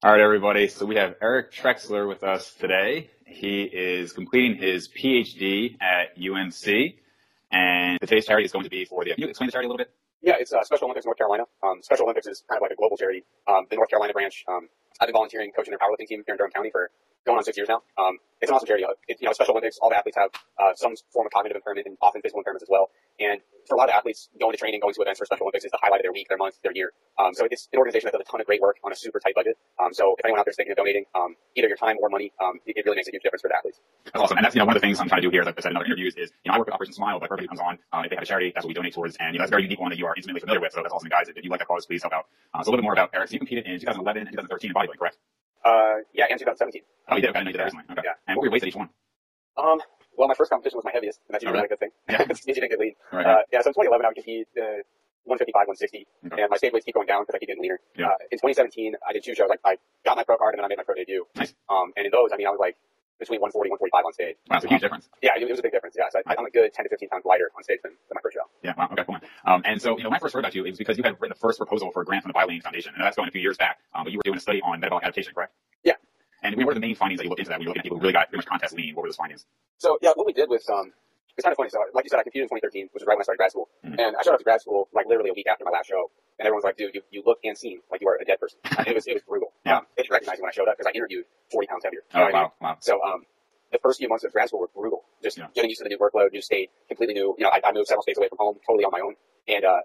All right, everybody. So we have Eric Trexler with us today. He is completing his PhD at UNC, and today's charity is going to be for the. Can you explain the charity a little bit? Yeah, it's uh, Special Olympics North Carolina. Um, Special Olympics is kind of like a global charity. Um, the North Carolina branch. Um, I've been volunteering, coaching their powerlifting team here in Durham County for going on six years now. Um, it's an awesome charity. It, you know, Special Olympics, all the athletes have uh, some form of cognitive impairment and often physical impairments as well. And for a lot of athletes, going to training, going to events for Special Olympics is the highlight of their week, their month, their year. Um, so it's an organization that does a ton of great work on a super tight budget. Um, so if anyone out there is thinking of donating um, either your time or money, um, it, it really makes a huge difference for the athletes. That's awesome. And that's, you know, one of the things I'm trying to do here, as I said in other interviews, is, you know, I work with Operation Smile, but everybody comes on, uh, if they have a charity, that's what we donate towards. And, you know, that's a very unique one that you are intimately familiar with. So that's awesome, guys. If you like that cause, please help out. Uh, so a little bit more about Eric. So you competed in 2011 and 2013 in bodybuilding, correct? Uh, yeah, and 2017. Oh, you did. Okay, I know you did that recently. Okay. Yeah. And what were your weights at each one? Um, well, my first competition was my heaviest, and that's usually Oh, not a good thing. Yeah. it means you didn't get lean. Right. Uh, yeah, so in 2011, I would compete uh, 155, 160, Okay. and my stage weights keep going down because I keep getting leaner. Yeah. Uh, in 2017, I did two shows. I, I got my pro card, and then I made my pro debut. Nice. Um, and in those, I mean, I was like between 140, 145 on stage. Wow, that's a huge difference. Yeah, it, it was a big difference. Yeah, so I, I'm a good 10 to 15 pounds lighter on stage than, than my first show. Yeah, wow, okay, cool. Um, and so, you know, when I first heard about you, it was because you had written the first proposal for a grant from the BioLayne Foundation, and that's going a few years back. Um, but you were doing a study on metabolic adaptation, correct? Yeah. And what were the main findings that you looked into that when you were looking at people who really got pretty much contest lean? What were those findings? So yeah, what we did was um, it's kind of funny. So like you said, I competed in 2013, which was right when I started grad school, Mhm. and I showed up to grad school like literally a week after my last show, and everyone's like, "Dude, you, you look and seem like you are a dead person." It was it was brutal. Yeah. Um, they didn't recognize me when I showed up because I interviewed 40 pounds heavier. Oh, what I mean? wow, wow. So um, the first few months of grad school were brutal. Just Yeah. getting used to the new workload, new state, completely new. You know, I, I moved several states away from home, totally on my own, and uh,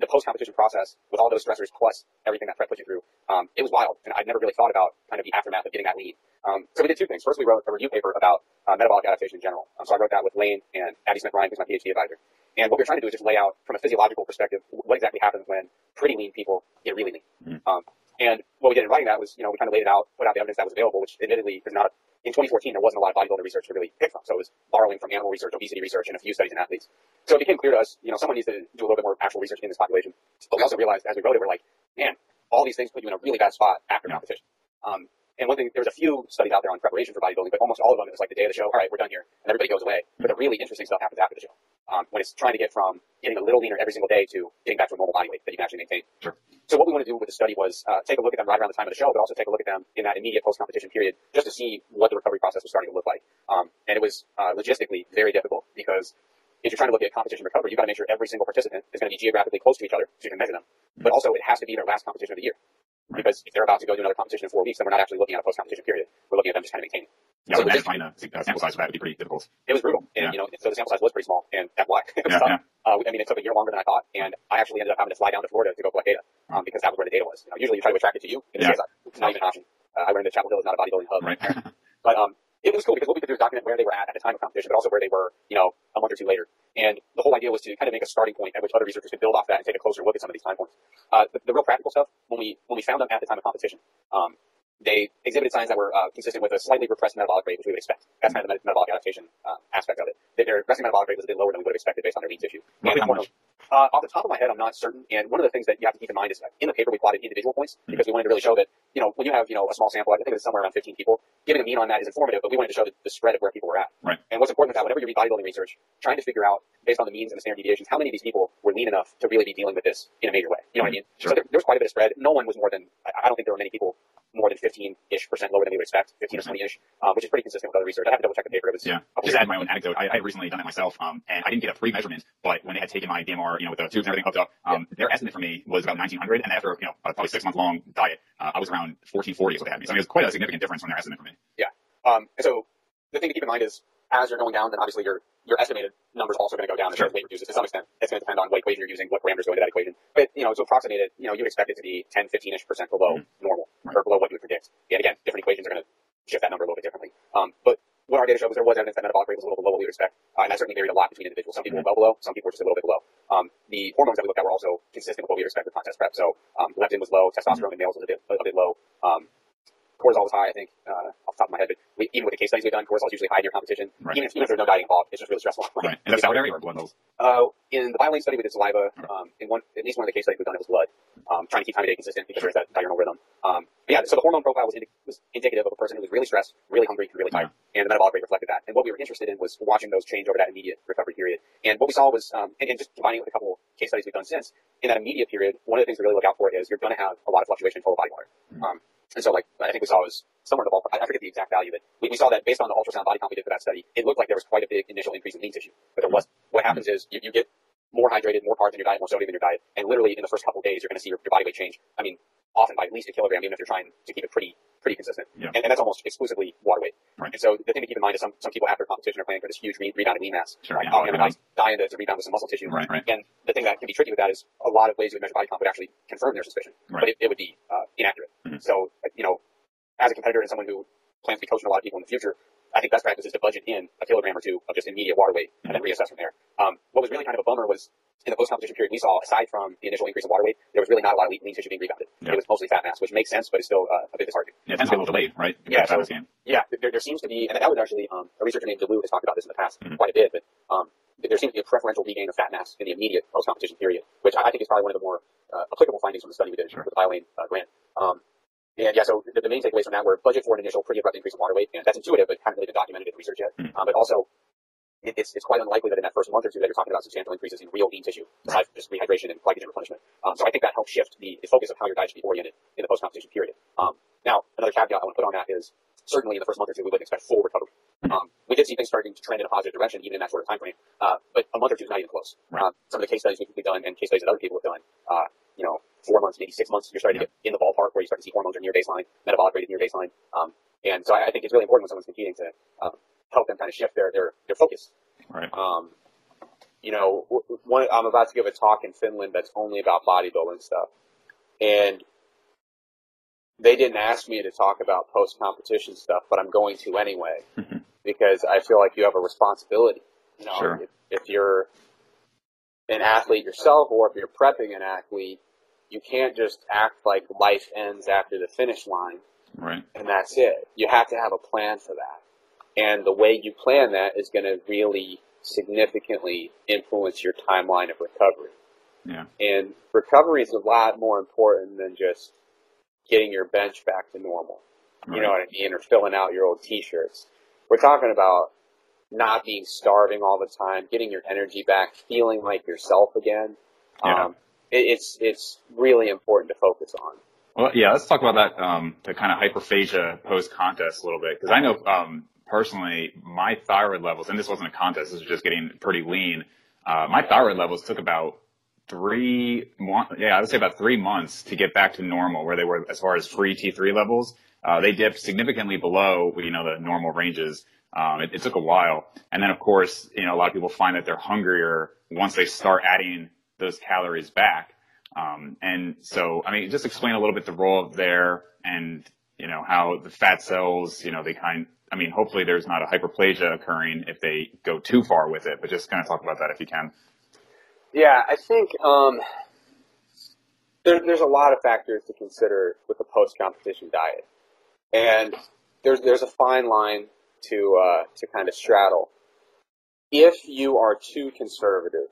the post-competition process with all those stressors plus everything that prep put you through, um, it was wild. And I'd never really thought about kind of the aftermath of getting that lean. Um, so we did two things. First, we wrote a review paper about uh, metabolic adaptation in general. Um, so I wrote that with Layne and Abbie Smith Ryan, who's my PhD advisor. And what we were trying to do is just lay out from a physiological perspective what exactly happens when pretty lean people get really lean. Um, and what we did in writing that was, you know, we kind of laid it out, put out the evidence that was available, which admittedly is not. In 2014, there wasn't a lot of bodybuilding research to really pick from, so it was borrowing from animal research, obesity research, and a few studies in athletes. So it became clear to us, you know, someone needs to do a little bit more actual research in this population. But we also realized as we wrote it, we're like, man, all these things put you in a really bad spot after competition. Um, and one thing, there's a few studies out there on preparation for bodybuilding, but almost all of them, it was like the day of the show, all right, we're done here, and everybody goes away. But the really interesting stuff happens after the show. Um, when it's trying to get from getting a little leaner every single day to getting back to a normal body weight that you can actually maintain. Sure. So what we want to do with the study was uh, take a look at them right around the time of the show, but also take a look at them in that immediate post-competition period, just to see what the recovery process was starting to look like. Um, and it was uh, logistically very difficult because if you're trying to look at competition recovery, you've got to make sure every single participant is going to be geographically close to each other so you can measure them. But also, it has to be their last competition of the year. Because if they're about to go do another competition in four weeks, then we're not actually looking at a post-competition period. We're looking at them just kind of maintaining. Yeah, So so this- finding a uh, sample size for that would be pretty difficult. It was brutal, and Yeah. you know, so the sample size was pretty small, and that's why. it was Yeah, tough. yeah. Uh, I mean, it took a year longer than I thought, and I actually ended up having to fly down to Florida to go collect data um, because that was where the data was. You know, usually you try to attract it to you. In this Yeah. case, it's not even an option. Uh, I learned that Chapel Hill is not a bodybuilding hub, Right. but um, it was cool because what we could do is document where they were at at the time of competition, but also where they were, you know, a month or two later. And whole idea was to kind of make a starting point at which other researchers could build off that and take a closer look at some of these time points. Uh, the, the real practical stuff, when we when we found them at the time of competition, um, they exhibited signs that were uh, consistent with a slightly repressed metabolic rate, which we would expect. That's kind of the met- metabolic adaptation uh, aspect of it. Their- Their resting metabolic rate was a bit lower than we would have expected based on their lean tissue. And how much? Uh, off the top of my head, I'm not certain. And one of the things that you have to keep in mind is that in the paper we plotted individual points because we wanted to really show that, you know, when you have, you know, a small sample, I think it's somewhere around 15 people, giving a mean on that is informative, but we wanted to show the, the spread of where people were at. Right. And what's important with that, whenever you read bodybuilding research, trying to figure out, based on the means and the standard deviations, how many of these people were lean enough to really be dealing with this in a major way. You know what I mean? Sure. So there, there was quite a bit of spread. No one was more than, I, I don't think there were many people more than 15-ish percent lower than we would expect, 15 or 20-ish, um, which is pretty consistent with other research. I have to double check the paper. It was Yeah. couple Just add my own anecdote, I, I had recently done that myself, um, and I didn't get a pre-measurement, but when they had taken my DMR, you know, with the tubes and everything hooked up, um, their estimate for me was about 1900, and after, you know, a probably six month long diet, uh, I was around 1440 is what they had me. So I mean, it was quite a significant difference from their estimate for me. Yeah. Um, and so the thing to keep in mind is as you're going down, then obviously your your estimated number is also going to go down as Sure. your weight reduces to some extent. It's going to depend on what equation you're using, what parameters go into that equation. But, you know, to approximate it, you know, you'd expect it to be 10, 15-ish percent below Mhm. normal or below what you would predict. And again, different equations are going to shift that number a little bit differently. Um, but what our data showed was there was evidence that metabolic rate was a little below what we would expect. Uh, and that certainly varied a lot between individuals. Some people were well below, some people were just a little bit below. Um, the hormones that we looked at were also consistent with what we would expect with contest prep. So um, leptin was low, testosterone in males was a bit, a bit low. Um, cortisol was high, I think, uh, off the top of my head. But we, even with the case studies we've done, cortisol is usually high in your competition. Right. Even, if, even if there's no dieting involved, it's just really stressful. Right. And that's salivary or blood levels? Uh, in the BioLayne study, we did saliva. Okay. Um, in one, at least one of the case studies we've done, it was blood. Um, trying to keep time of day consistent because there's that diurnal rhythm. Um, yeah, so the hormone profile was, indi- was indicative of a person who was really stressed, really hungry, and really tired. And the metabolic rate reflected that. And what we were interested in was watching those change over that immediate recovery period. And what we saw was, um, and, and just combining it with a couple case studies we've done since, in that immediate period, one of the things to really look out for is you're going to have a lot of fluctuation in total body water. Mhm. Um, and so, like, I think we saw was somewhere in the ballpark. I forget the exact value, but we, we saw that based on the ultrasound body comp we did for that study, it looked like there was quite a big initial increase in lean tissue, but there wasn't. What happens is you, you get more hydrated, more carbs in your diet, more sodium in your diet, and literally in the first couple days, you're going to see your, your body weight change. I mean, often by at least a kilogram, even if you're trying to keep it pretty pretty consistent. Yeah. And, and that's almost exclusively water weight. Right. And so the thing to keep in mind is some, some people after competition are planning for this huge re- rebound in lean mass. Sure, Like, yeah, oh, I'm a going to die in to, rebound with some muscle tissue. Right, right. And the thing that can be tricky with that is a lot of ways you would measure body comp would actually confirm their suspicion, Right. but it, it would be uh, inaccurate. Mhm. So, you know, as a competitor and someone who plans to be coaching a lot of people in the future, I think best practice is to budget in a kilogram or two of just immediate water weight and then reassess from there. Um, what was really kind of a bummer was in the post-competition period we saw, aside from the initial increase in water weight, there was really not a lot of lean lean tissue being rebounded. It was mostly fat mass, which makes sense, but it's still uh, a bit disheartening. Yeah, it tends to be a little delayed, right? Yeah, That so-. Yeah, there, there seems to be, and that was actually um, a researcher named Dulloo has talked about this in the past Mhm. quite a bit, but um, there seems to be a preferential regain of fat mass in the immediate post-competition period, which I I think is probably one of the more uh, applicable findings from the study we did Sure. with the BioLayne uh, grant. And yeah, so the, the main takeaways from that were budget for an initial pretty abrupt increase in water weight, and that's intuitive, but haven't really been documented in the research yet. Mhm. Um, but also, it, it's, it's quite unlikely that in that first month or two that you're talking about substantial increases in real lean tissue, aside from just rehydration and glycogen replenishment. Um, so I think that helps shift the, the focus of how your diet should be oriented in the post-competition period. Um, now, another caveat I want to put on that is certainly in the first month or two, we wouldn't expect full recovery. Um, we did see things starting to trend in a positive direction even in that short of time frame, uh, but a month or two is not even close. Right. Um, some of the case studies we've done and case studies that other people have done, uh, you know, four months, maybe six months, you're starting to get in the ballpark where you start to see hormones are near baseline, metabolic rate is near baseline. Um, and so I, I think it's really important when someone's competing to um, help them kind of shift their, their, their focus. Right. Um, you know, one, I'm about to give a talk in Finland that's only about bodybuilding stuff, and they didn't ask me to talk about post-competition stuff, but I'm going to anyway mm-hmm. because I feel like you have a responsibility. You know, Sure. if, if you're an athlete yourself, or if you're prepping an athlete, you can't just act like life ends after the finish line Right. and that's it. You have to have a plan for that. And the way you plan that is going to really significantly influence your timeline of recovery. Yeah. And recovery is a lot more important than just getting your bench back to normal. You know what I mean? Or filling out your old t-shirts. We're talking about not being starving all the time, getting your energy back, feeling like yourself again. Yeah. Um, it, it's, it's really important to focus on. Well, yeah, let's talk about that, um, the kind of hyperphagia post contest a little bit. Cause I know, um, personally, my thyroid levels, and this wasn't a contest, this was just getting pretty lean. Uh, my thyroid levels took about three, yeah, I would say about three months to get back to normal where they were as far as free T3 levels. Uh, they dipped significantly below, you know, the normal ranges. Um, it, it took a while. And then of course, you know, a lot of people find that they're hungrier once they start adding those calories back. Um, and so, I mean, just explain a little bit the role of there and, you know, how the fat cells, you know, they kind, I mean, hopefully there's not a hyperplasia occurring if they go too far with it, but just kind of talk about that if you can. Yeah, I think um, there, there's a lot of factors to consider with a post-competition diet, and there's there's a fine line to uh, to kind of straddle. If you are too conservative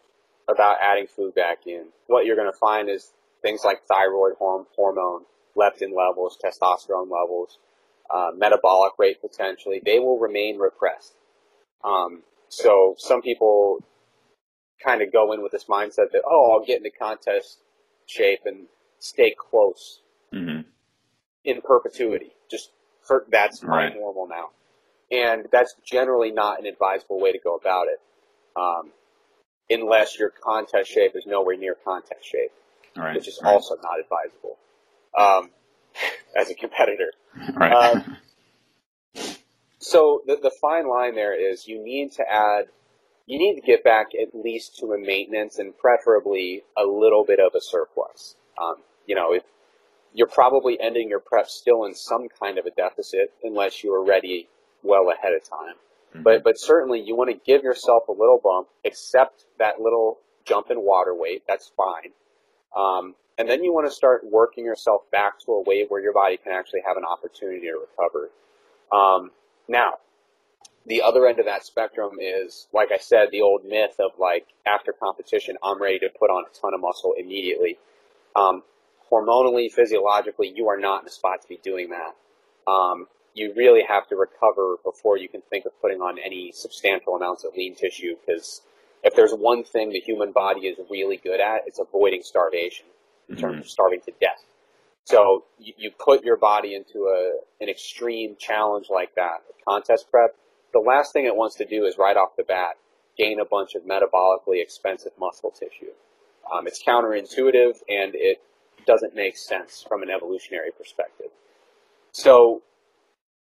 about adding food back in, what you're going to find is things like thyroid horm- hormone, leptin levels, testosterone levels, uh, metabolic rate potentially, they will remain repressed. Um, so some people kind of go in with this mindset that, oh, I'll get into contest shape and stay close hmm in perpetuity. Just for, that's my Right. normal now. And that's generally not an advisable way to go about it. Um, unless your contest shape is nowhere near contest shape, right. which is right. also not advisable. Um, as a competitor. right. um, So the, the fine line there is you need to add, you need to get back at least to a maintenance and preferably a little bit of a surplus. Um, you know, if you're probably ending your prep still in some kind of a deficit unless you are ready well ahead of time. Mhm. But but certainly you want to give yourself a little bump, accept that little jump in water weight. That's fine. Um, and then you want to start working yourself back to a weight where your body can actually have an opportunity to recover. Um, now, the other end of that spectrum is, like I said, the old myth of like after competition, I'm ready to put on a ton of muscle immediately. Um, hormonally, physiologically, you are not in a spot to be doing that. Um, you really have to recover before you can think of putting on any substantial amounts of lean tissue because if there's one thing the human body is really good at, it's avoiding starvation in terms of starving to death. So you, you put your body into a an extreme challenge like that, contest prep. The last thing it wants to do is right off the bat gain a bunch of metabolically expensive muscle tissue. Um, it's counterintuitive and it doesn't make sense from an evolutionary perspective. So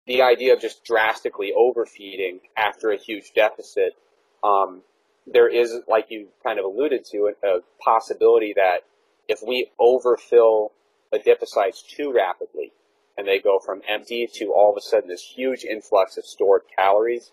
the idea of just drastically overfeeding after a huge deficit, um, there is, like you kind of alluded to, a, possibility that if we overfill adipocytes too rapidly and they go from empty to all of a sudden this huge influx of stored calories,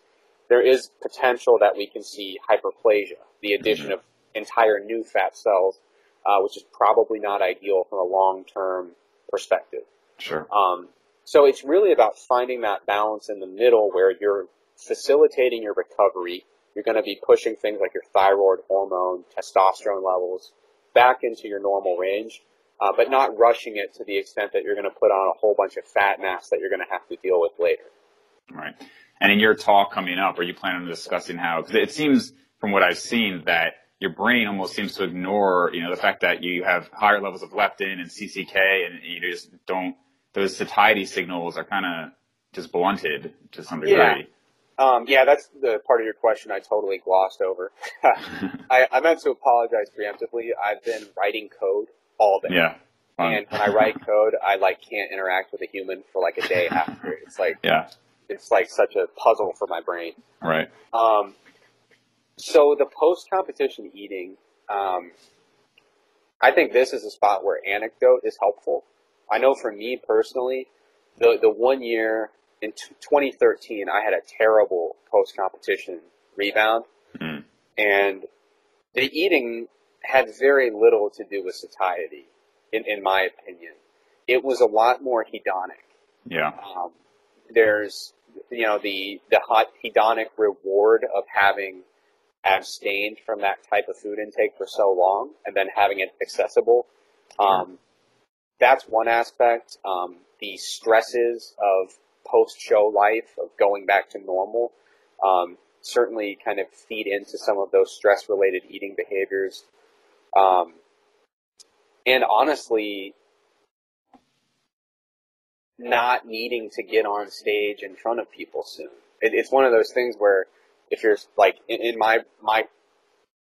there is potential that we can see hyperplasia, the addition of entire new fat cells, uh, which is probably not ideal from a long-term perspective. Sure. Um, so it's really about finding that balance in the middle where you're facilitating your recovery. You're going to be pushing things like your thyroid hormone, testosterone levels back into your normal range, uh, but not rushing it to the extent that you're going to put on a whole bunch of fat mass that you're going to have to deal with later. Right. And in your talk coming up, are you planning on discussing how, because it seems from what I've seen that your brain almost seems to ignore, you know, the fact that you have higher levels of leptin and CCK and you just don't, those satiety signals are kind of just blunted to some degree. Yeah. Um, yeah, that's the part of your question I totally glossed over. I, I meant to apologize preemptively. I've been writing code all day. yeah. Fun. And when I write code, I like can't interact with a human for like a day after. It's like yeah. it's like such a puzzle for my brain. Right. Um, so the post competition eating, um, I think this is a spot where anecdote is helpful. I know for me personally, the the one year in t- 2013, I had a terrible post competition rebound, Mm. and the eating had very little to do with satiety, in in my opinion. It was a lot more hedonic. Yeah. Um, there's you know the the hot hedonic reward of having abstained from that type of food intake for so long and then having it accessible. Um, that's one aspect. Um, the stresses of post show life of going back to normal um, certainly kind of feed into some of those stress related eating behaviors. Um, and honestly, not needing to get on stage in front of people soon. It, it's one of those things where if you're like in, in my my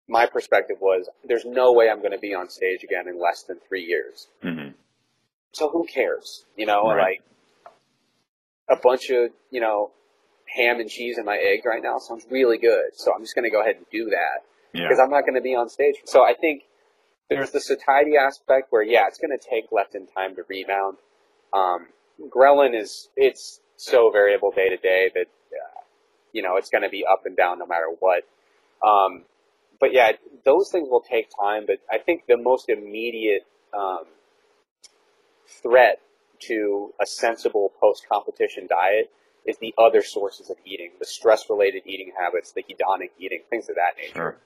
my perspective was there's no way I'm going to be on stage again in less than three years. hmm So who cares? You know, Right. like a bunch of you know ham and cheese in my egg right now sounds really good. So I'm just going to go ahead and do that Yeah. because I'm not going to be on stage. So I think there's the satiety aspect where yeah, it's going to take leptin time to rebound. Um, ghrelin is it's so variable day to day that uh, you know it's going to be up and down no matter what. Um, but yeah, those things will take time. But I think the most immediate um, threat to a sensible post-competition diet is the other sources of eating, the stress-related eating habits, the hedonic eating, things of that nature. Sure.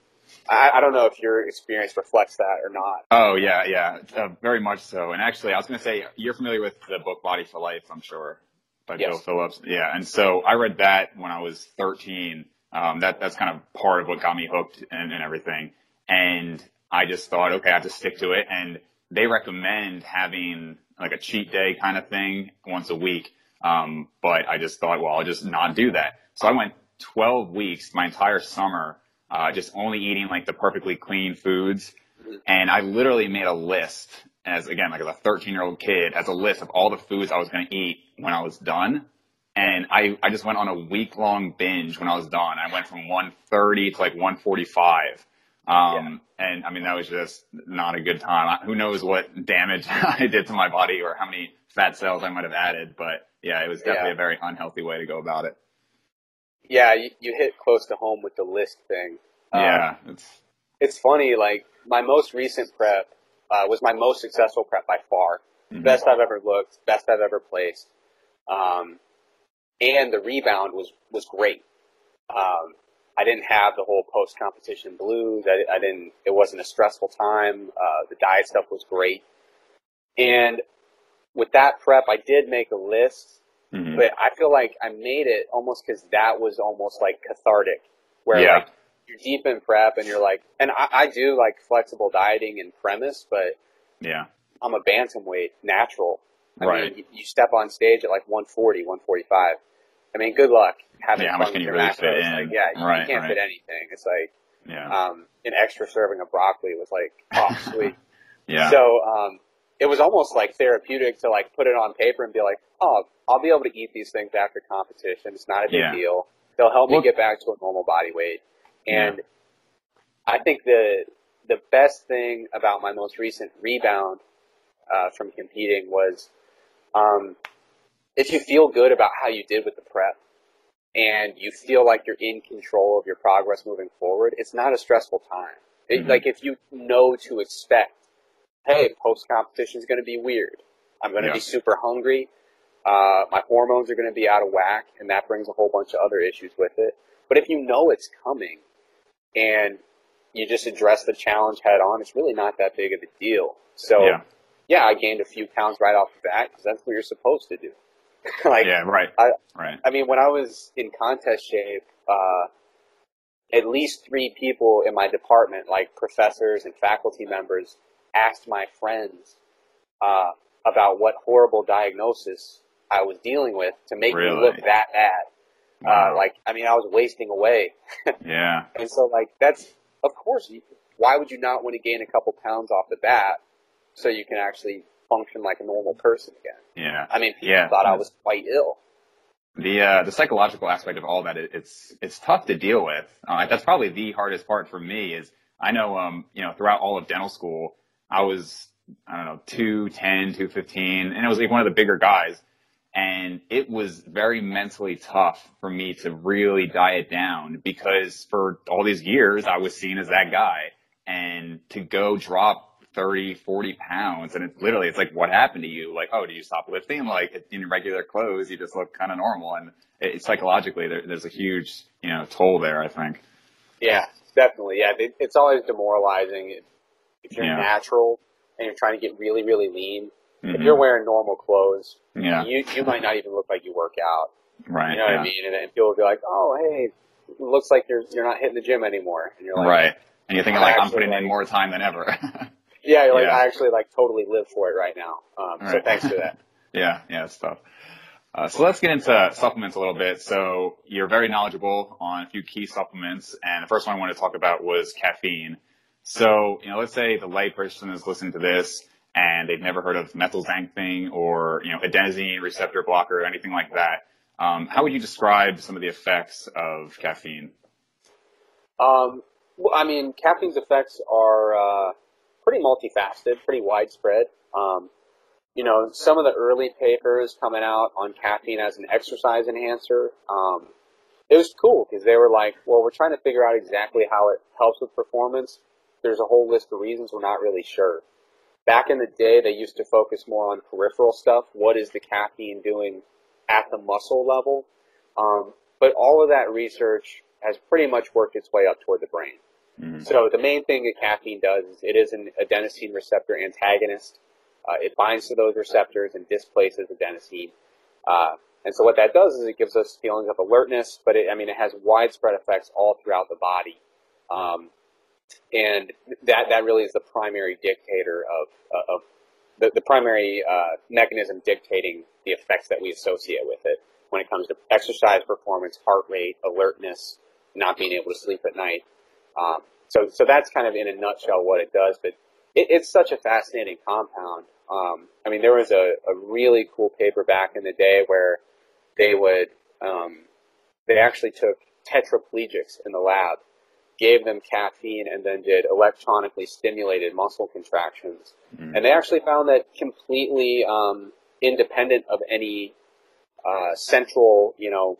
I, I don't know if your experience reflects that or not. Oh yeah, yeah, uh, very much so. And actually, I was going to say you're familiar with the book Body for Life, I'm sure, by Yes. Joe Phillips. Yeah, and so I read that when I was 13. Um, that that's kind of part of what got me hooked and, and everything. And I just thought, okay, I have to stick to it. And they recommend having like a cheat day kind of thing once a week. Um, but I just thought, well, I'll just not do that. So I went 12 weeks, my entire summer, uh, just only eating like the perfectly clean foods. And I literally made a list as again, like as a 13 year old kid, as a list of all the foods I was going to eat when I was done. And I, I just went on a week long binge when I was done. I went from 130 to like 145. Um, and I mean, that was just not a good time. I- Who knows what damage I did to my body or how many fat cells I might have added, but yeah, it was definitely Yeah. a very unhealthy way to go about it. Yeah, you, you hit close to home with the list thing. Um, yeah, it's, it's funny. Like my most recent prep uh, was my most successful prep by far. mhm. Best I've ever looked. Best I've ever placed. Um, and the rebound was was great. Um, I didn't have the whole post competition blues. I, I didn't. It wasn't a stressful time. Uh, the diet stuff was great. And with that prep, I did make a list mhm. but I feel like I made it almost because that was almost like cathartic, where Yeah. like you're deep in prep and you're like, and I, I do like flexible dieting and premise, but Yeah. I'm a bantamweight natural. I Right. mean, you, you step on stage at like 140, 145. I mean, good luck having Yeah, how much can you really fit in? Like, yeah, you, Right, you can't right. fit anything. It's like Yeah. um, an extra serving of broccoli was like, oh, sweet. Yeah. So um, it was almost like therapeutic to like put it on paper and be like, oh, I'll be able to eat these things after competition. It's not a big Yeah. deal. They'll help Well- me get back to a normal body weight. And I think the the best thing about my most recent rebound uh, from competing was um, if you feel good about how you did with the prep and you feel like you're in control of your progress moving forward, it's not a stressful time. It, Mhm. Like if you know to expect, hey, post competition is going to be weird. I'm going to Yeah. be super hungry. Uh, my hormones are going to be out of whack, and that brings a whole bunch of other issues with it. But if you know it's coming, and you just address the challenge head on, it's really not that big of a deal. So, Yeah. yeah, I gained a few pounds right off the bat because that's what you're supposed to do. like, yeah. Right. I- right. I mean, when I was in contest shape, uh, at least three people in my department, like professors and faculty members, asked my friends uh, about what horrible diagnosis I was dealing with to make Really? me look that bad. Wow. Uh, like, I mean, I was wasting away. yeah. And so, like, that's, of course, why would you not want to gain a couple pounds off the bat so you can actually function like a normal person again? Yeah. I mean, people Yeah. thought I was quite ill. The uh, the psychological aspect of all that it, it's it's tough to deal with. Uh, that's probably the hardest part for me. Is I know um you know throughout all of dental school I was I don't know 210, 215, and it was like one of the bigger guys, and it was very mentally tough for me to really diet down because for all these years I was seen as that guy, and to go drop 30, 40 pounds. And it's literally, it's like, what happened to you? Like, oh, do you stop lifting? Like in regular clothes, you just look kind of normal. And it, psychologically, there, there's a huge, you know, toll there, I think. Yeah, definitely. Yeah, it's always demoralizing if, if you're Yeah. natural and you're trying to get really, really lean. If Mhm. you're wearing normal clothes, yeah. you you might not even look like you work out. Right. You know what yeah. I mean? And then people will be like, "Oh, hey, it looks like you're you're not hitting the gym anymore." And you're like, right. And you're thinking like, I'm putting in more time than ever. "Yeah, you're like Yeah. I actually like totally live for it right now." Um, So thanks for that. Yeah, yeah, it's tough. Uh, so let's get into supplements a little bit. So you're very knowledgeable on a few key supplements, and the first one I wanted to talk about was caffeine. So, you know, let's say the layperson is listening to this and they've never heard of methylxanthine or, you know, adenosine receptor blocker or anything like that. Um, how would you describe some of the effects of caffeine? Um, well, I mean, caffeine's effects are uh, pretty multifaceted, pretty widespread. Um, you know, some of the early papers coming out on caffeine as an exercise enhancer, um, it was cool because they were like, well, we're trying to figure out exactly how it helps with performance. There's a whole list of reasons we're not really sure. Back in the day, they used to focus more on peripheral stuff. What is the caffeine doing at the muscle level? Um, but all of that research has pretty much worked its way up toward the brain. Mhm. So the main thing that caffeine does is it is an adenosine receptor antagonist. Uh, it binds to those receptors and displaces adenosine. Uh, and so what that does is it gives us feelings of alertness, but it, I mean, it has widespread effects all throughout the body. Um, and that, that really is the primary dictator of, uh, of the, the primary uh, mechanism dictating the effects that we associate with it when it comes to exercise performance, heart rate, alertness, not being able to sleep at night. Um, so, so that's kind of in a nutshell what it does, but it, it's such a fascinating compound. Um, I mean, there was a, a really cool paper back in the day where they would, um, they actually took tetraplegics in the lab, gave them caffeine, and then did electronically stimulated muscle contractions. Mhm. And they actually found that completely um, independent of any uh, central, you know,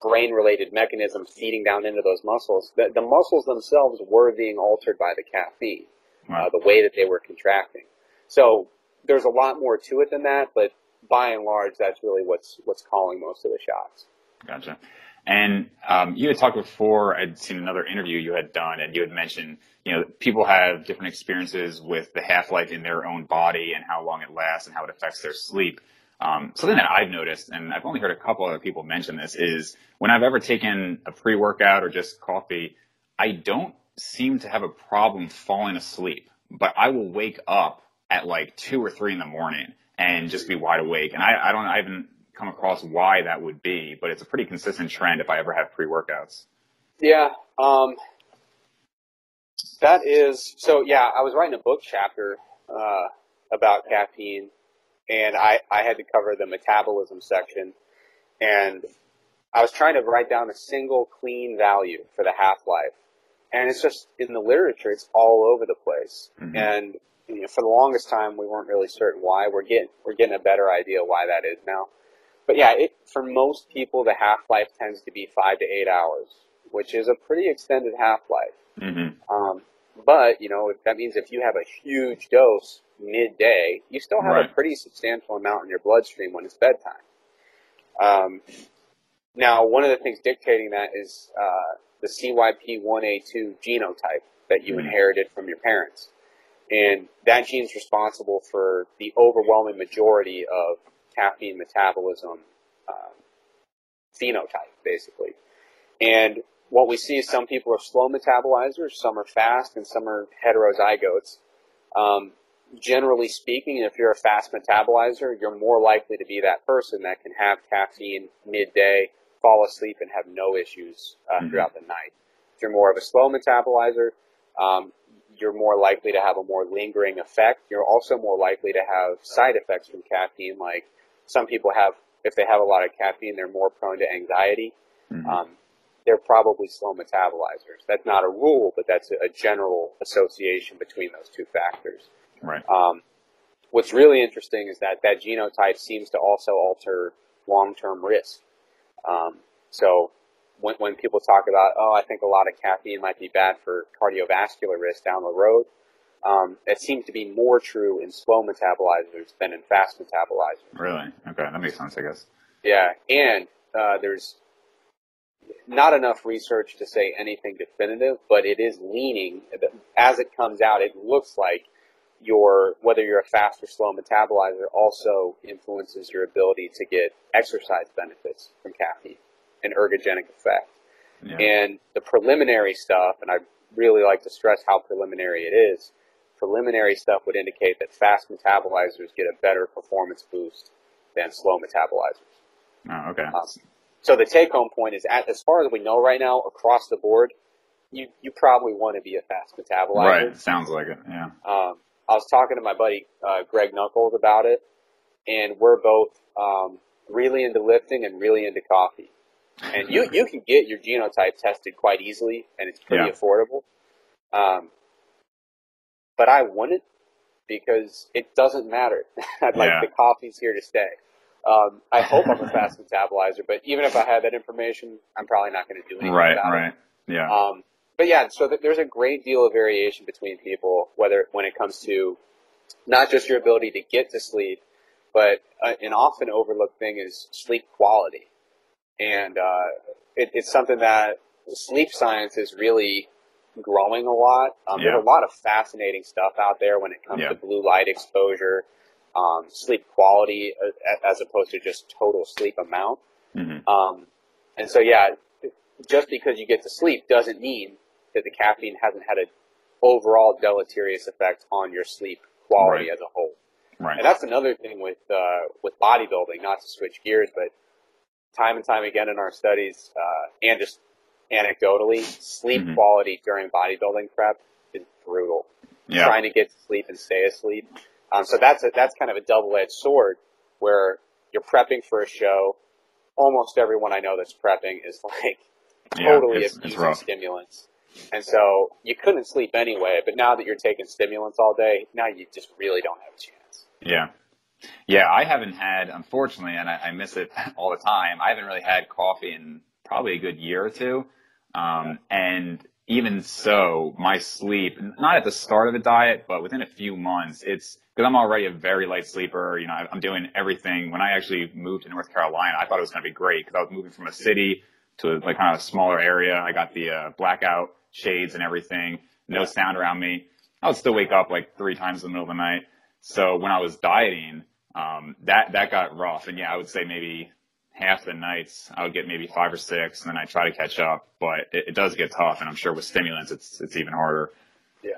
brain-related mechanism feeding down into those muscles, the, the muscles themselves were being altered by the caffeine, Wow. uh, the way that they were contracting. So there's a lot more to it than that, but by and large, that's really what's what's calling most of the shots. Gotcha. And um, you had talked before. I'd seen another interview you had done, and you had mentioned, you know, people have different experiences with the half life in their own body and how long it lasts and how it affects their sleep. Um, something that I've noticed, and I've only heard a couple other people mention this, is when I've ever taken a pre-workout or just coffee, I don't seem to have a problem falling asleep, but I will wake up at like two or three in the morning and just be wide awake. And I, I don't, I haven't come across why that would be, but it's a pretty consistent trend if I ever have pre-workouts. Yeah. Um, that is, so yeah, I was writing a book chapter, uh, about caffeine and I, I had to cover the metabolism section and I was trying to write down a single clean value for the half-life. And it's just in the literature, it's all over the place. Mm-hmm. And you know, for the longest time, we weren't really certain why. We're getting we're getting a better idea why that is now. But yeah, it, for most people, the half life tends to be five to eight hours, which is a pretty extended half life. Mm-hmm. Um, but you know that means if you have a huge dose midday, you still have right. a pretty substantial amount in your bloodstream when it's bedtime. Um, now, one of the things dictating that is uh, the CYP1A2 genotype that you mm-hmm. inherited from your parents. And that gene is responsible for the overwhelming majority of caffeine metabolism um, phenotype, basically. And what we see is some people are slow metabolizers, some are fast, and some are heterozygotes. Um, generally speaking, if you're a fast metabolizer, you're more likely to be that person that can have caffeine midday, fall asleep, and have no issues uh, mm-hmm. throughout the night. If you're more of a slow metabolizer, um, you're more likely to have a more lingering effect. You're also more likely to have side effects from caffeine, like some people have, if they have a lot of caffeine, they're more prone to anxiety. Mm-hmm. Um, they're probably slow metabolizers. That's not a rule, but that's a, general association between those two factors. Right. Um, what's really interesting is that that genotype seems to also alter long-term risk. Um, so when, when people talk about, oh, I think a lot of caffeine might be bad for cardiovascular risk down the road, um, it seems to be more true in slow metabolizers than in fast metabolizers. Really? Okay, that makes sense, I guess. Yeah, and uh, there's not enough research to say anything definitive, but it is leaning as it comes out. It looks like your whether you're a fast or slow metabolizer also influences your ability to get exercise benefits from caffeine, an ergogenic effect. Yeah. And the preliminary stuff, and I really like to stress how preliminary it is. Preliminary stuff would indicate that fast metabolizers get a better performance boost than slow metabolizers. Oh, okay. Um, so the take home point is, at, as far as we know right now, across the board, you you probably want to be a fast metabolizer. Right. Sounds like it. Yeah. Um, I was talking to my buddy uh, Greg Nuckols about it, and we're both um, really into lifting and really into coffee. And you you can get your genotype tested quite easily, and it's pretty yeah. affordable. Um, but I wouldn't because it doesn't matter. I'd like yeah. the coffee's here to stay. Um, I hope I'm a fast metabolizer, but even if I had that information, I'm probably not going to do anything right, about right. it. Yeah. Um, but yeah, so there's a great deal of variation between people, whether when it comes to not just your ability to get to sleep, but uh, an often overlooked thing is sleep quality, and uh, it, it's something that sleep science is really growing a lot. Um, yeah. There's a lot of fascinating stuff out there when it comes yeah. to blue light exposure, um, sleep quality, uh, as opposed to just total sleep amount. Mm-hmm. Um, and so, yeah, just because you get to sleep doesn't mean that the caffeine hasn't had an overall deleterious effect on your sleep quality right. as a whole. Right. And that's another thing with uh, with bodybuilding. Not to switch gears, but time and time again in our studies, uh, and just anecdotally, sleep mm-hmm. quality during bodybuilding prep is brutal. Yeah. Trying to get to sleep and stay asleep. Um, so that's a, that's kind of a double-edged sword where you're prepping for a show. Almost everyone I know that's prepping is like totally yeah, it's, abusing it's stimulants. And so you couldn't sleep anyway, but now that you're taking stimulants all day, now you just really don't have a chance. Yeah. Yeah, I haven't had, unfortunately, and I, I miss it all the time, I haven't really had coffee in probably a good year or two. Um, and even so, my sleep, not at the start of the diet, but within a few months, it's because I'm already a very light sleeper. You know, I'm doing everything. When I actually moved to North Carolina, I thought it was going to be great because I was moving from a city to like kind of a smaller area. I got the uh, blackout shades and everything, no sound around me. I would still wake up like three times in the middle of the night. So when I was dieting, um, that, that got rough. And yeah, I would say maybe half the nights I would get maybe five or six, and then I try to catch up. But it, it does get tough, and I'm sure with stimulants, it's it's even harder. Yeah.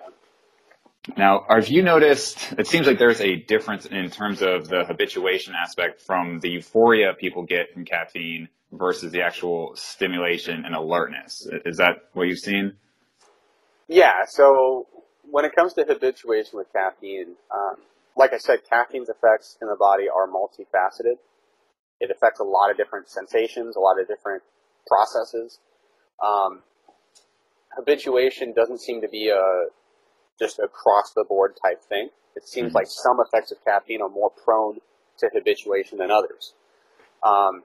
Now, have you noticed? It seems like there's a difference in terms of the habituation aspect from the euphoria people get from caffeine versus the actual stimulation and alertness. Is that what you've seen? Yeah. So when it comes to habituation with caffeine, um, like I said, caffeine's effects in the body are multifaceted. It affects a lot of different sensations, a lot of different processes. Um, habituation doesn't seem to be a just across the board type thing. It seems mm-hmm. like some effects of caffeine are more prone to habituation than others. Um,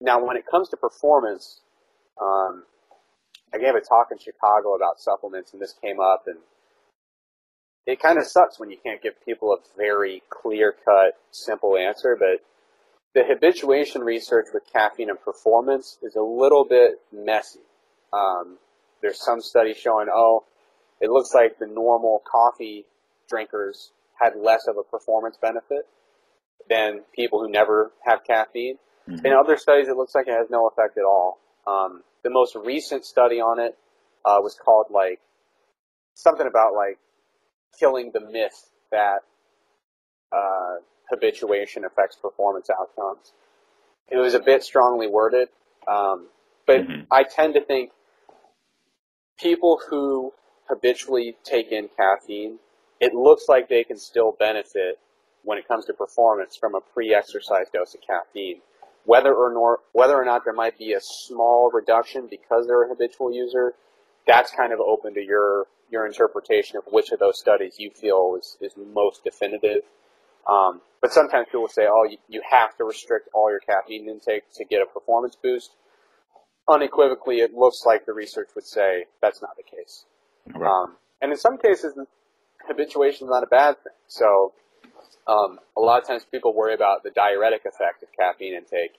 now, when it comes to performance, um, I gave a talk in Chicago about supplements, and this came up, and it kind of sucks when you can't give people a very clear cut, simple answer. But the habituation research with caffeine and performance is a little bit messy. Um, there's some studies showing, oh, it looks like the normal coffee drinkers had less of a performance benefit than people who never have caffeine. Mm-hmm. In other studies, it looks like it has no effect at all. Um, the most recent study on it uh, was called like something about like killing the myth that uh, habituation affects performance outcomes. It was a bit strongly worded, um, but mm-hmm. I tend to think people who habitually take in caffeine, it looks like they can still benefit when it comes to performance from a pre-exercise dose of caffeine. Whether or not whether or not there might be a small reduction because they're a habitual user, that's kind of open to your your interpretation of which of those studies you feel is, is most definitive. Um, but sometimes people say, oh, you, you have to restrict all your caffeine intake to get a performance boost. Unequivocally, it looks like the research would say that's not the case. Okay. Um, and in some cases, habituation is not a bad thing. So um, a lot of times people worry about the diuretic effect of caffeine intake,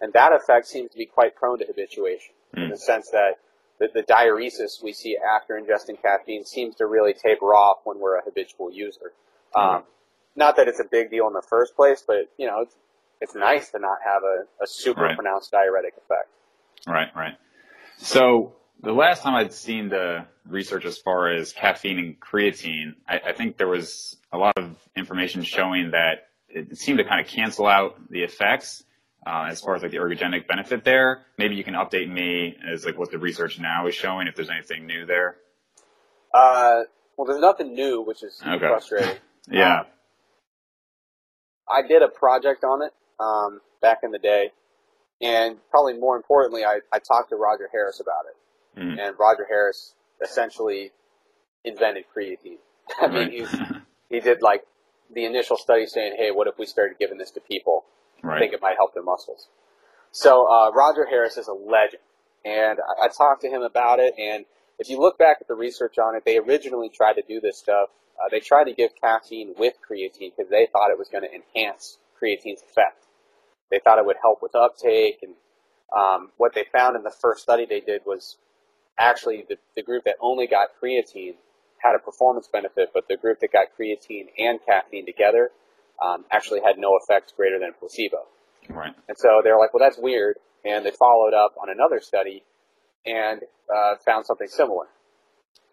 and that effect seems to be quite prone to habituation mm. in the sense that the, the diuresis we see after ingesting caffeine seems to really taper off when we're a habitual user. Mm. Not that it's a big deal in the first place, but you know, it's, it's nice to not have a, a super right. pronounced diuretic effect. Right, right. So the last time I'd seen the research as far as caffeine and creatine, I, I think there was a lot of information showing that it seemed to kind of cancel out the effects uh, as far as like the ergogenic benefit there. Maybe you can update me as like what the research now is showing if there's anything new there. Uh, well, there's nothing new, which is okay. frustrating. yeah. Um, I did a project on it um, back in the day, and probably more importantly, I, I talked to Roger Harris about it. Mm-hmm. And Roger Harris essentially invented creatine. I mean, he's, he did like the initial study saying, hey, what if we started giving this to people? Right. I think it might help their muscles. So uh, Roger Harris is a legend. And I, I talked to him about it. And if you look back at the research on it, they originally tried to do this stuff. Uh, they tried to give caffeine with creatine because they thought it was going to enhance creatine's effect. They thought it would help with uptake. And um, what they found in the first study they did was actually the, the group that only got creatine had a performance benefit, but the group that got creatine and caffeine together um, actually had no effects greater than placebo. Right. And so they were like, well, that's weird. And they followed up on another study and uh, found something similar.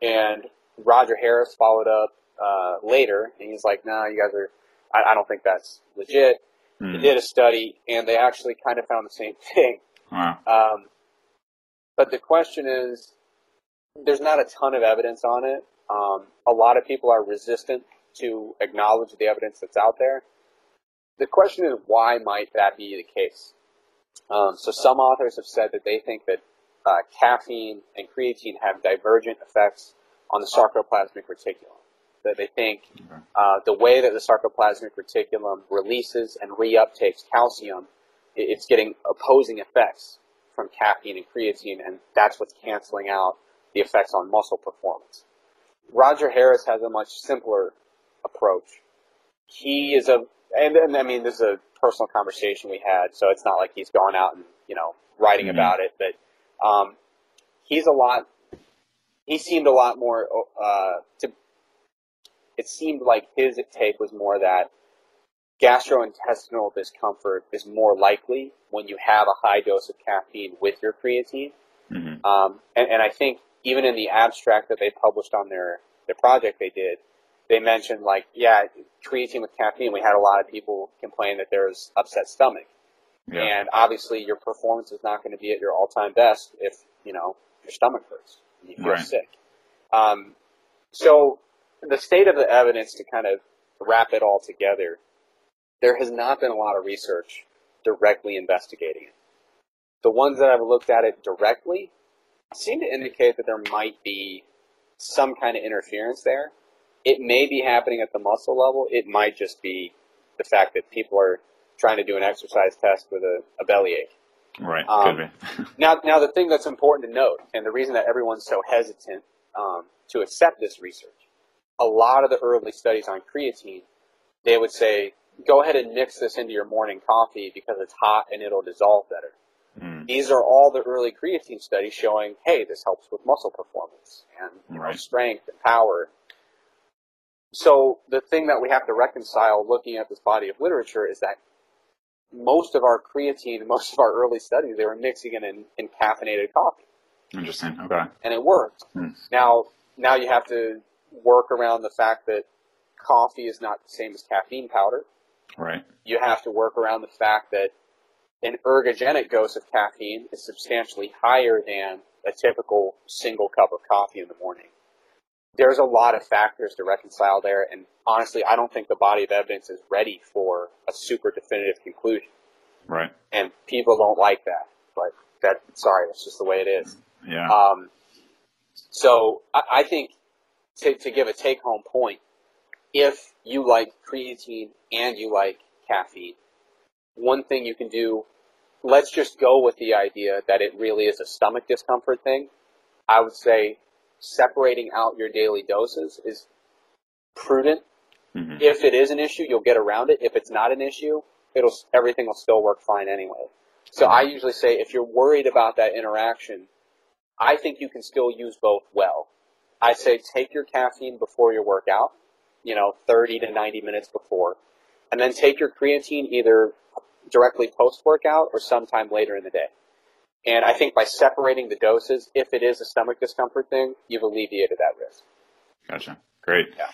And Roger Harris followed up uh, later, and he's like, no, nah, you guys are, I, I don't think that's legit. Mm. They did a study, and they actually kind of found the same thing. Wow. Um, but the question is, there's not a ton of evidence on it. Um, a lot of people are resistant to acknowledge the evidence that's out there. The question is, why might that be the case? Um, so some authors have said that they think that uh, caffeine and creatine have divergent effects on the sarcoplasmic reticulum. That they think uh, the way that the sarcoplasmic reticulum releases and reuptakes calcium, it's getting opposing effects from caffeine and creatine, and that's what's canceling out the effects on muscle performance. Roger Harris has a much simpler approach. He is a, and, and I mean, this is a personal conversation we had, so it's not like he's gone out and, you know, writing mm-hmm. about it, but, um, he's a lot, he seemed a lot more, uh, to, it seemed like his take was more that gastrointestinal discomfort is more likely when you have a high dose of caffeine with your creatine. Mm-hmm. Um, and, and I think even in the abstract that they published on their, their project they did, they mentioned like, yeah, creatine with caffeine, we had a lot of people complain that there's upset stomach. Yeah. And obviously your performance is not going to be at your all-time best if, you know, your stomach hurts and you feel Right. sick. Um, so the state of the evidence to kind of wrap it all together, there has not been a lot of research directly investigating it. The ones that I've looked at it directly seem to indicate that there might be some kind of interference there. It may be happening at the muscle level. It might just be the fact that people are trying to do an exercise test with a, a bellyache. Right. Um, Could be. Now, now the thing that's important to note, and the reason that everyone's so hesitant um, to accept this research, a lot of the early studies on creatine, they would say, go ahead and mix this into your morning coffee because it's hot and it'll dissolve better. Mm. These are all the early creatine studies showing, hey, this helps with muscle performance and you know, strength and power. So the thing that we have to reconcile looking at this body of literature is that most of our creatine, most of our early studies, they were mixing it in, in caffeinated coffee, Interesting. Okay. and it worked. Hmm. Now, now you have to work around the fact that coffee is not the same as caffeine powder. Right. You have to work around the fact that an ergogenic dose of caffeine is substantially higher than a typical single cup of coffee in the morning. There's a lot of factors to reconcile there, and honestly, I don't think the body of evidence is ready for a super definitive conclusion. Right. And people don't like that, but that, sorry, that's just the way it is. Yeah. Um, so I, I think to, to give a take home point, if you like creatine and you like caffeine, one thing you can do, let's just go with the idea that it really is a stomach discomfort thing. I would say separating out your daily doses is prudent. Mhm. If it is an issue, you'll get around it. If it's not an issue, it'll everything will still work fine anyway. So I usually say if you're worried about that interaction, I think you can still use both well. I say take your caffeine before your workout, you know, 30 to 90 minutes before, and then take your creatine either directly post workout or sometime later in the day. And I think by separating the doses, if it is a stomach discomfort thing, you've alleviated that risk. Gotcha. Great. Yeah.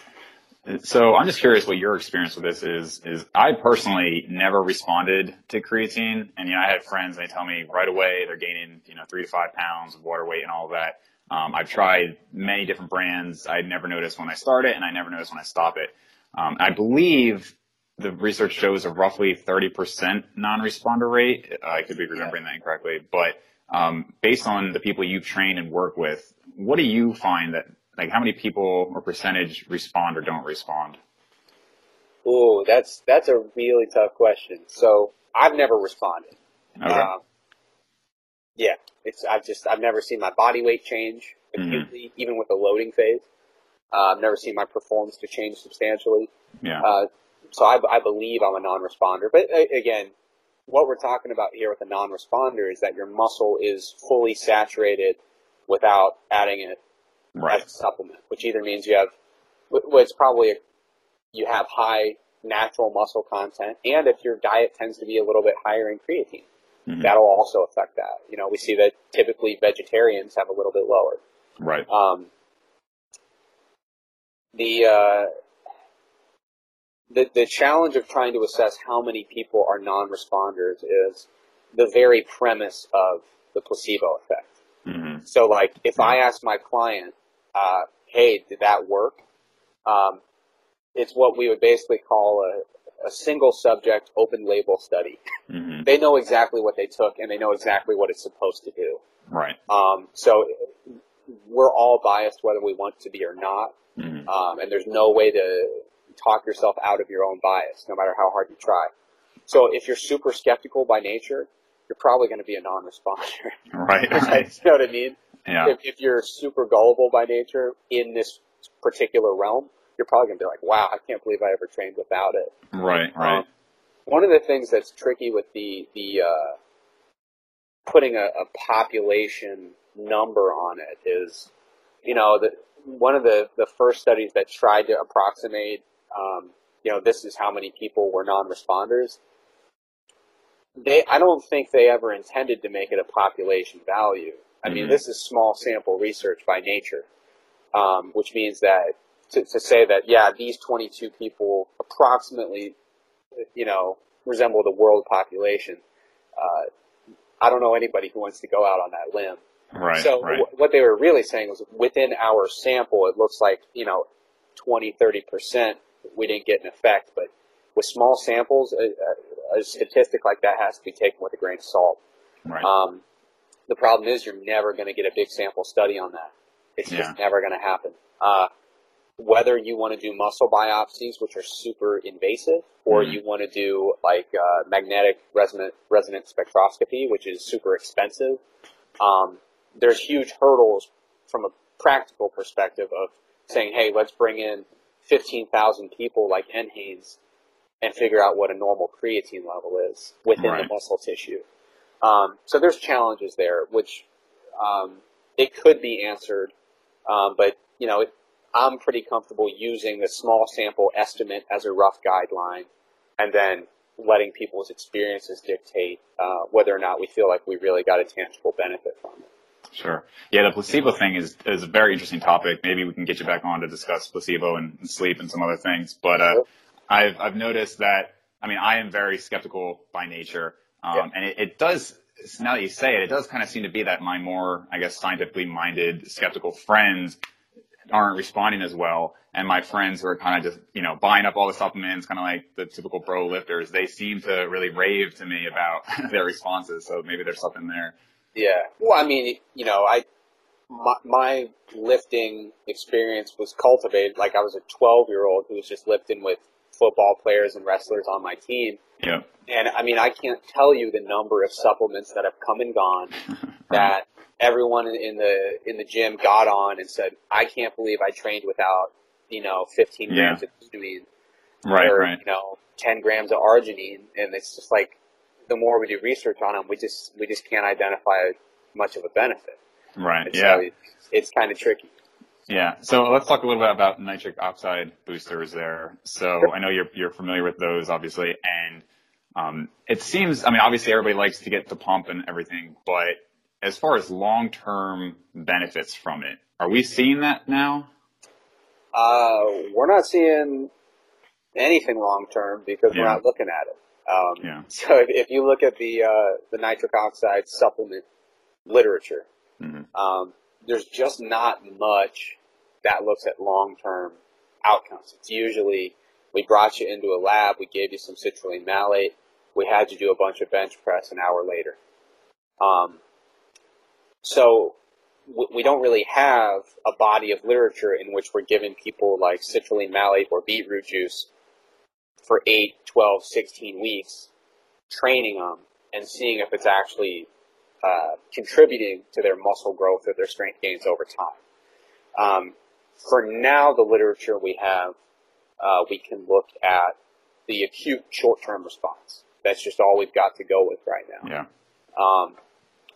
So I'm just curious what your experience with this is. Is I personally never responded to creatine, and you know I had friends and they tell me right away they're gaining you know three to five pounds of water weight and all of that. Um, I've tried many different brands. I never noticed when I start it, and I never noticed when I stop it. Um, I believe the research shows a roughly 30% non-responder rate. I could be remembering that incorrectly, but um, based on the people you've trained and work with, what do you find that like how many people or percentage respond or don't respond? Ooh, that's that's a really tough question. So I've never responded. Okay. Um, yeah, it's I've just I've never seen my body weight change Mhm. acutely, even with a loading phase. Uh, I've never seen my performance to change substantially. yeah. Uh, so I, I believe I'm a non-responder. But uh, again, what we're talking about here with a non-responder is that your muscle is fully saturated without adding it right. as a supplement, which either means you have, well, it's probably a, you have high natural muscle content, and if your diet tends to be a little bit higher in creatine, Mhm. that'll also affect that. You know, we see that typically vegetarians have a little bit lower. Right. Um, the, uh, the the challenge of trying to assess how many people are non-responders is the very premise of the placebo effect. hmm So, like, if I ask my client, uh, "Hey, did that work?" Um, it's what we would basically call a, a single subject open label study. hmm They know exactly what they took and they know exactly what it's supposed to do. Right. Um, so we're all biased whether we want to be or not. hmm Um, and there's no way to talk yourself out of your own bias, no matter how hard you try. So if you're super skeptical by nature, you're probably going to be a non-responder. Right. Right. you know what I mean? Yeah. If, if you're super gullible by nature in this particular realm, you're probably going to be like, wow, I can't believe I ever trained without it. Right. Right. Um, one of the things that's tricky with the the uh, putting a, a population number on it is, you know, that one of the the first studies that tried to approximate um, you know, this is how many people were non-responders. They, I don't think they ever intended to make it a population value. I mean, Mhm. this is small sample research by nature, um, which means that to, to say that, yeah, these 22 people approximately, you know, resemble the world population. Uh, I don't know anybody who wants to go out on that limb. Right. so right. wh- what they were really saying was within our sample, it looks like, you know, 20, 30% we didn't get an effect. But with small samples, a, a, a statistic like that has to be taken with a grain of salt. right. Um, the problem is you're never going to get a big sample study on that. It's Yeah. just never going to happen. Uh, whether you want to do muscle biopsies, which are super invasive, or Mhm. you want to do like uh, magnetic resonant resonant spectroscopy, which is super expensive, um, there's huge hurdles from a practical perspective of saying, hey, let's bring in 15,000 people like NHANES and figure out what a normal creatine level is within the muscle tissue. Um, so there's challenges there, which um, it could be answered, um, but you know, it, I'm pretty comfortable using the small sample estimate as a rough guideline, and then letting people's experiences dictate uh, whether or not we feel like we really got a tangible benefit from it. Sure. Yeah, the placebo thing is is a very interesting topic. Maybe we can get you back on to discuss placebo and, and sleep and some other things. But uh, I've I've noticed that. I mean, I am very skeptical by nature, um, Yeah. and it, it does. Now that you say it, it does kind of seem to be that my more, I guess, scientifically minded, skeptical friends aren't responding as well, and my friends who are kind of just, you know, buying up all the supplements, kind of like the typical pro lifters, they seem to really rave to me about their responses. So maybe there's something there. Yeah. Well, I mean, you know, I my, my lifting experience was cultivated like I was a 12 year old who was just lifting with football players and wrestlers on my team. Yeah. And I mean, I can't tell you the number of supplements that have come and gone that everyone in the in the gym got on and said, "I can't believe I trained without you know 15 Yeah. grams of histamine Right. or Right. you know 10 grams of arginine," and it's just like the more we do research on them, we just we just can't identify much of a benefit. Right. And Yeah. so it, it's kind of tricky. Yeah. So let's talk a little bit about nitric oxide boosters there. So I know you're you're familiar with those, obviously, and um, it seems. I mean, obviously, everybody likes to get the pump and everything, but as far as long term benefits from it, are we seeing that now? Uh, we're not seeing anything long term because we're not looking at it. Um, Yeah. So if, if you look at the uh, the nitric oxide supplement literature, Mhm. um, there's just not much that looks at long term outcomes. It's usually we brought you into a lab, we gave you some citrulline malate, we had you do a bunch of bench press an hour later. Um, so we don't really have a body of literature in which we're giving people like citrulline malate or beetroot juice for 8, 12, 16 weeks, training them and seeing if it's actually uh, contributing to their muscle growth or their strength gains over time. Um, for now, the literature we have, uh, we can look at the acute short-term response. That's just all we've got to go with right now. Yeah. Um,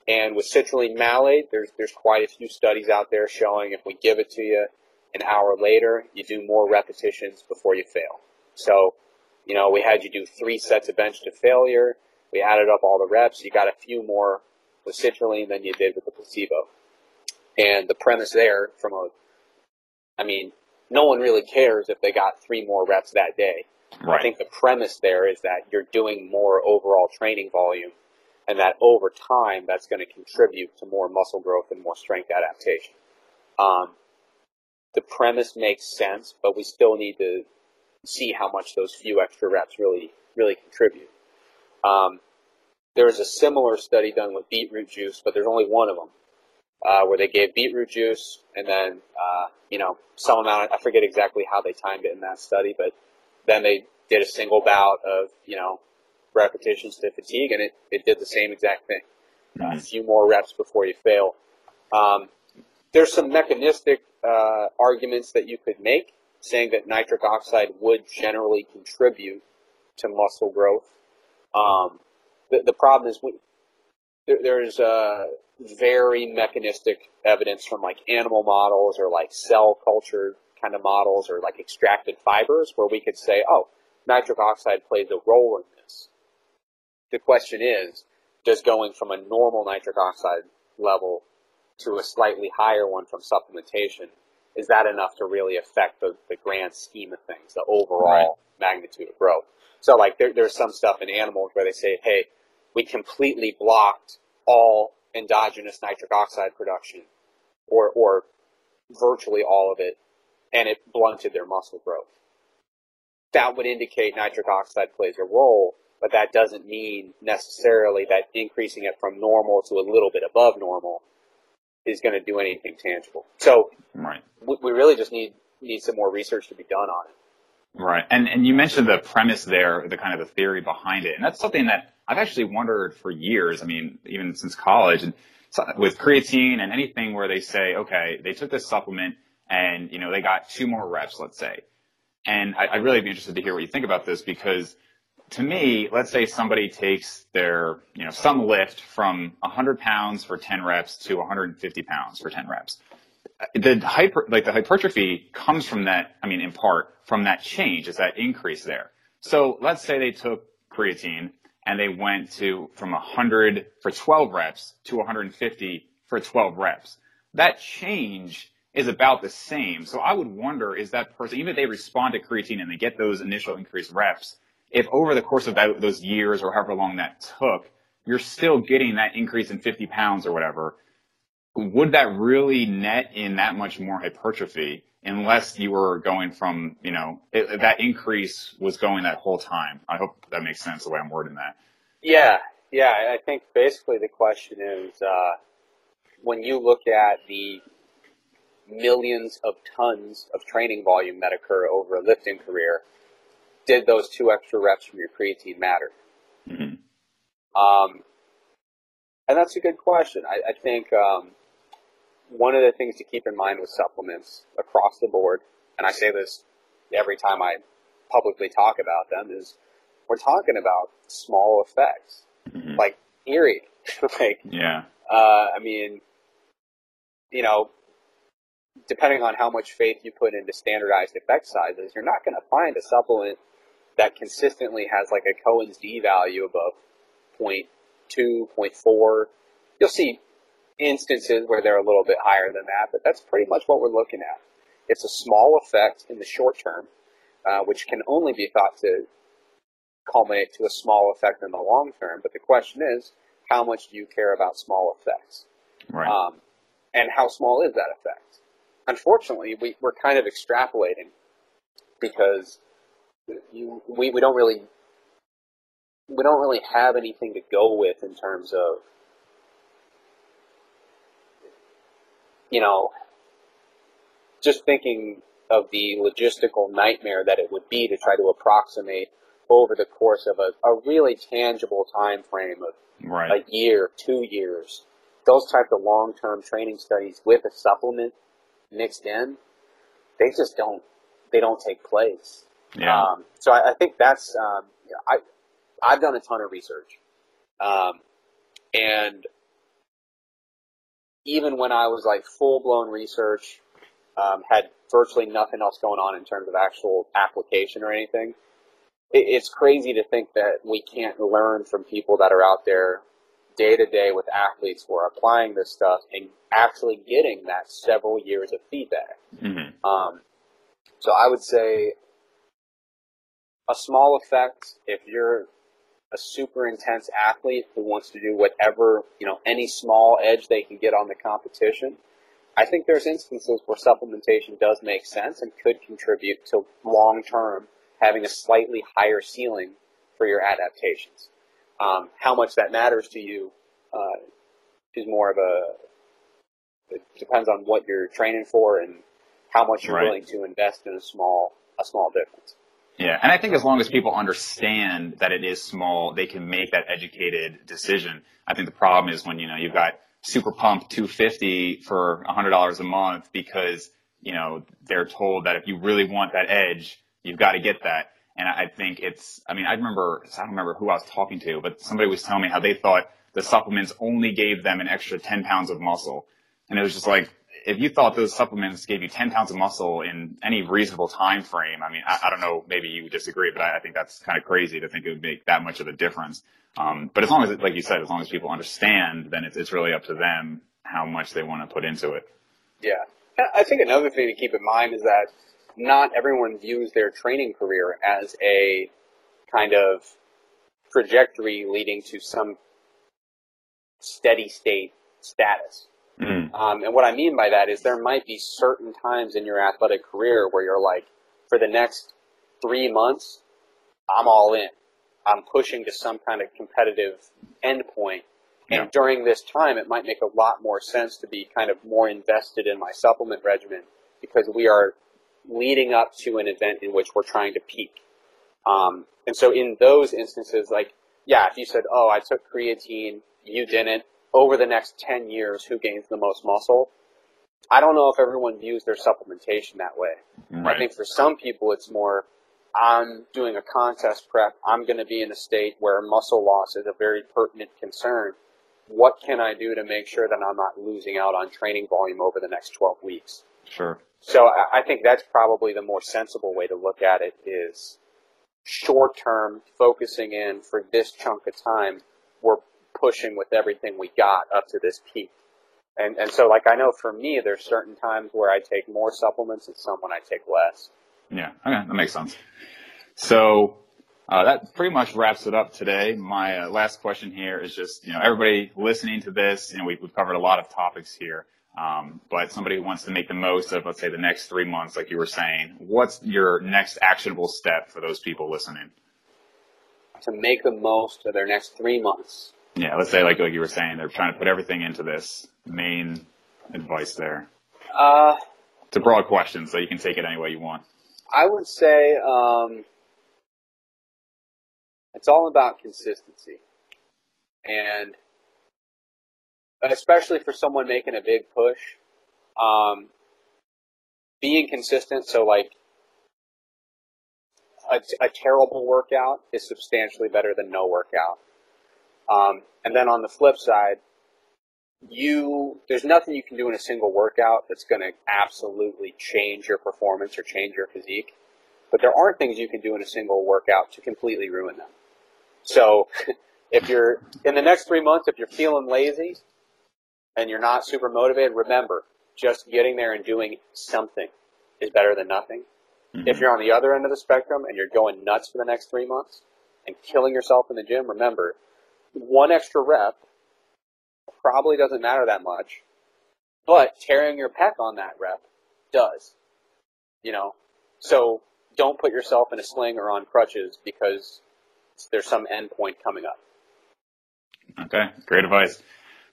and with citrulline malate, there's there's quite a few studies out there showing if we give it to you an hour later, you do more repetitions before you fail. So, you know, we had you do three sets of bench to failure. We added up all the reps. You got a few more with citrulline than you did with the placebo. And the premise there, from a, I mean, no one really cares if they got three more reps that day. I think the premise there is that you're doing more overall training volume and that over time that's going to contribute to more muscle growth and more strength adaptation. Um, the premise makes sense, but we still need to see how much those few extra reps really, really contribute. Um, there was a similar study done with beetroot juice, but there's only one of them, uh, where they gave beetroot juice and then, uh, you know, some amount, I forget exactly how they timed it in that study, but then they did a single bout of, you know, repetitions to fatigue and it, it did the same exact thing. A few more reps before you fail. Um, there's some mechanistic uh, arguments that you could make saying that nitric oxide would generally contribute to muscle growth. Um, the, the problem is we, there, there's uh, very mechanistic evidence from like animal models or like cell culture kind of models or like extracted fibers where we could say, oh, nitric oxide plays a role in this. The question is, does going from a normal nitric oxide level to a slightly higher one from supplementation, is that enough to really affect the, the grand scheme of things, the overall right. magnitude of growth? So like there, there's some stuff in animals where they say, hey, we completely blocked all endogenous nitric oxide production or, or virtually all of it and it blunted their muscle growth. That would indicate nitric oxide plays a role, but that doesn't mean necessarily that increasing it from normal to a little bit above normal is going to do anything tangible. So right. we really just need need some more research to be done on it. Right. And and you mentioned the premise there, the kind of the theory behind it. And that's something that I've actually wondered for years. I mean, even since college and so with creatine and anything where they say, okay, they took this supplement and, you know, they got two more reps, let's say. And I, would really be interested to hear what you think about this because to me, let's say somebody takes their, you know, some lift from 100 pounds for 10 reps to 150 pounds for 10 reps. The hyper, like the hypertrophy comes from that, I mean, in part from that change, is that increase there. So let's say they took creatine and they went to from 100 for 12 reps to 150 for 12 reps. That change is about the same. So I would wonder, is that person, even if they respond to creatine and they get those initial increased reps, if over the course of that, those years or however long that took, you're still getting that increase in 50 pounds or whatever, would that really net in that much more hypertrophy unless you were going from, you know, it, that increase was going that whole time? I hope that makes sense the way I'm wording that. Yeah, yeah. I think basically the question is, uh, when you look at the millions of tons of training volume that occur over a lifting career, did those two extra reps from your creatine matter? Mm-hmm. Um, and that's a good question. I, I think um, one of the things to keep in mind with supplements across the board, and I say this every time I publicly talk about them, is we're talking about small effects, mm-hmm. like eerie. like, yeah. Uh, I mean, you know, depending on how much faith you put into standardized effect sizes, you're not going to find a supplement that consistently has like a Cohen's d value above 0.2, 0.4. You'll see instances where they're a little bit higher than that, but that's pretty much what we're looking at. It's a small effect in the short term, uh, which can only be thought to culminate to a small effect in the long term. But the question is, how much do you care about small effects? Right. Um, and how small is that effect? Unfortunately, we, we're kind of extrapolating because you, we, we don't really we don't really have anything to go with in terms of you know just thinking of the logistical nightmare that it would be to try to approximate over the course of a, a really tangible time frame of right. a year, two years, those type of long term training studies with a supplement mixed in, they just don't they don't take place. Yeah. Um, so I, I, think that's um, I I've done a ton of research, um, and even when I was like full blown research, um, had virtually nothing else going on in terms of actual application or anything it's crazy to think that we can't learn from people that are out there day to day with athletes who are applying this stuff and actually getting that several years of feedback. Mm-hmm. Um, so I would say a small effect if you're a super intense athlete who wants to do whatever, you know, any small edge they can get on the competition. I think there's instances where supplementation does make sense and could contribute to long term having a slightly higher ceiling for your adaptations. Um, how much that matters to you uh, is more of a it depends on what you're training for and how much you're right. willing to invest in a small a small difference. Yeah, and I think as long as people understand that it is small, they can make that educated decision. I think the problem is when you know you've got super pump 250 for $100 a month because you know they're told that if you really want that edge, You've got to get that. And I think it's, I mean, I remember, I don't remember who I was talking to, but somebody was telling me how they thought the supplements only gave them an extra 10 pounds of muscle. And it was just like, if you thought those supplements gave you 10 pounds of muscle in any reasonable time frame, I mean, I, I don't know, maybe you would disagree, but I, I, think that's kind of crazy to think it would make that much of a difference. Um, but as long as, like you said, as long as people understand, then it's, it's really up to them how much they want to put into it. Yeah. I think another thing to keep in mind is that not everyone views their training career as a kind of trajectory leading to some steady state status. Mm. Um, and what I mean by that is there might be certain times in your athletic career where you're like, for the next three months, I'm all in. I'm pushing to some kind of competitive endpoint. And yeah. during this time, it might make a lot more sense to be kind of more invested in my supplement regimen because we are leading up to an event in which we're trying to peak. Um, and so in those instances, like, yeah, if you said, oh, I took creatine, you didn't, over the next 10 years, who gains the most muscle? I don't know if everyone views their supplementation that way. Right. I think for some people, it's more, I'm doing a contest prep. I'm going to be in a state where muscle loss is a very pertinent concern. What can I do to make sure that I'm not losing out on training volume over the next 12 weeks? Sure. So I think that's probably the more sensible way to look at it is short term focusing in for this chunk of time. We're pushing with everything we got up to this peak. And, and so like I know for me, there's certain times where I take more supplements and some when I take less. Yeah. Okay. That makes sense. So, uh, that pretty much wraps it up today. My uh, last question here is just, you know, everybody listening to this, you know, we've, we've covered a lot of topics here. Um, but somebody who wants to make the most of, let's say, the next three months, like you were saying, what's your next actionable step for those people listening? To make the most of their next three months. Yeah, let's say, like, like you were saying, they're trying to put everything into this main advice there. Uh, it's a broad question, so you can take it any way you want. I would say um, it's all about consistency. And especially for someone making a big push, um, being consistent. So like a, a, terrible workout is substantially better than no workout. Um, and then on the flip side, you there's nothing you can do in a single workout that's going to absolutely change your performance or change your physique. But there are things you can do in a single workout to completely ruin them. So if you're in the next three months, if you're feeling lazy, and you're not super motivated, remember, just getting there and doing something is better than nothing. Mm-hmm. If you're on the other end of the spectrum and you're going nuts for the next three months and killing yourself in the gym, remember, one extra rep probably doesn't matter that much, but tearing your pec on that rep does. You know, so don't put yourself in a sling or on crutches because there's some end point coming up. Okay, great advice.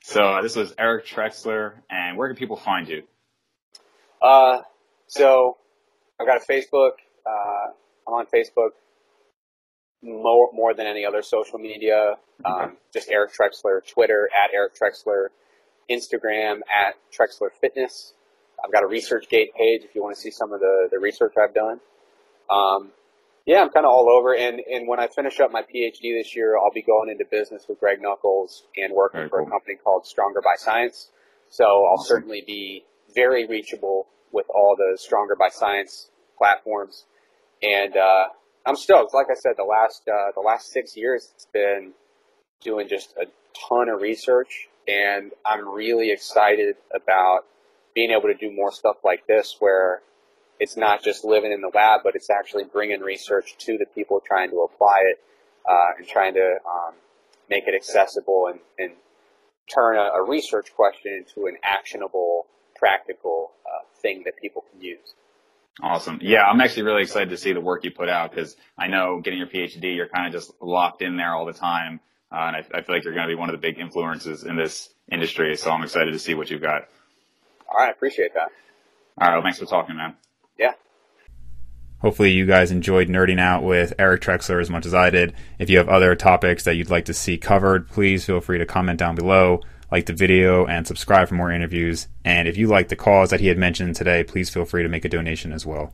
So uh, this was Eric Trexler, and where can people find you? Uh, so I've got a Facebook. Uh, I'm on Facebook more more than any other social media. Um, just Eric Trexler. Twitter at Eric Trexler. Instagram at Trexler Fitness. I've got a ResearchGate page if you want to see some of the, the research I've done. Um, yeah, I'm kind of all over. And, and when I finish up my PhD this year, I'll be going into business with Greg Nuckols and working very for cool. a company called Stronger by Science. So I'll awesome. certainly be very reachable with all the Stronger by Science platforms. And, uh, I'm stoked. Like I said, the last, uh, the last six years, it's been doing just a ton of research and I'm really excited about being able to do more stuff like this where it's not just living in the lab, but it's actually bringing research to the people trying to apply it uh, and trying to um, make it accessible and, and turn a, a, research question into an actionable, practical uh, thing that people can use. Awesome. Yeah, I'm actually really excited to see the work you put out because I know getting your PhD, you're kind of just locked in there all the time. Uh, and I, I feel like you're going to be one of the big influences in this industry. So I'm excited to see what you've got. All right. Appreciate that. All right. Well, thanks for talking, man. Yeah. Hopefully you guys enjoyed nerding out with Eric Trexler as much as I did. If you have other topics that you'd like to see covered, please feel free to comment down below, like the video, and subscribe for more interviews. And if you like the cause that he had mentioned today, please feel free to make a donation as well.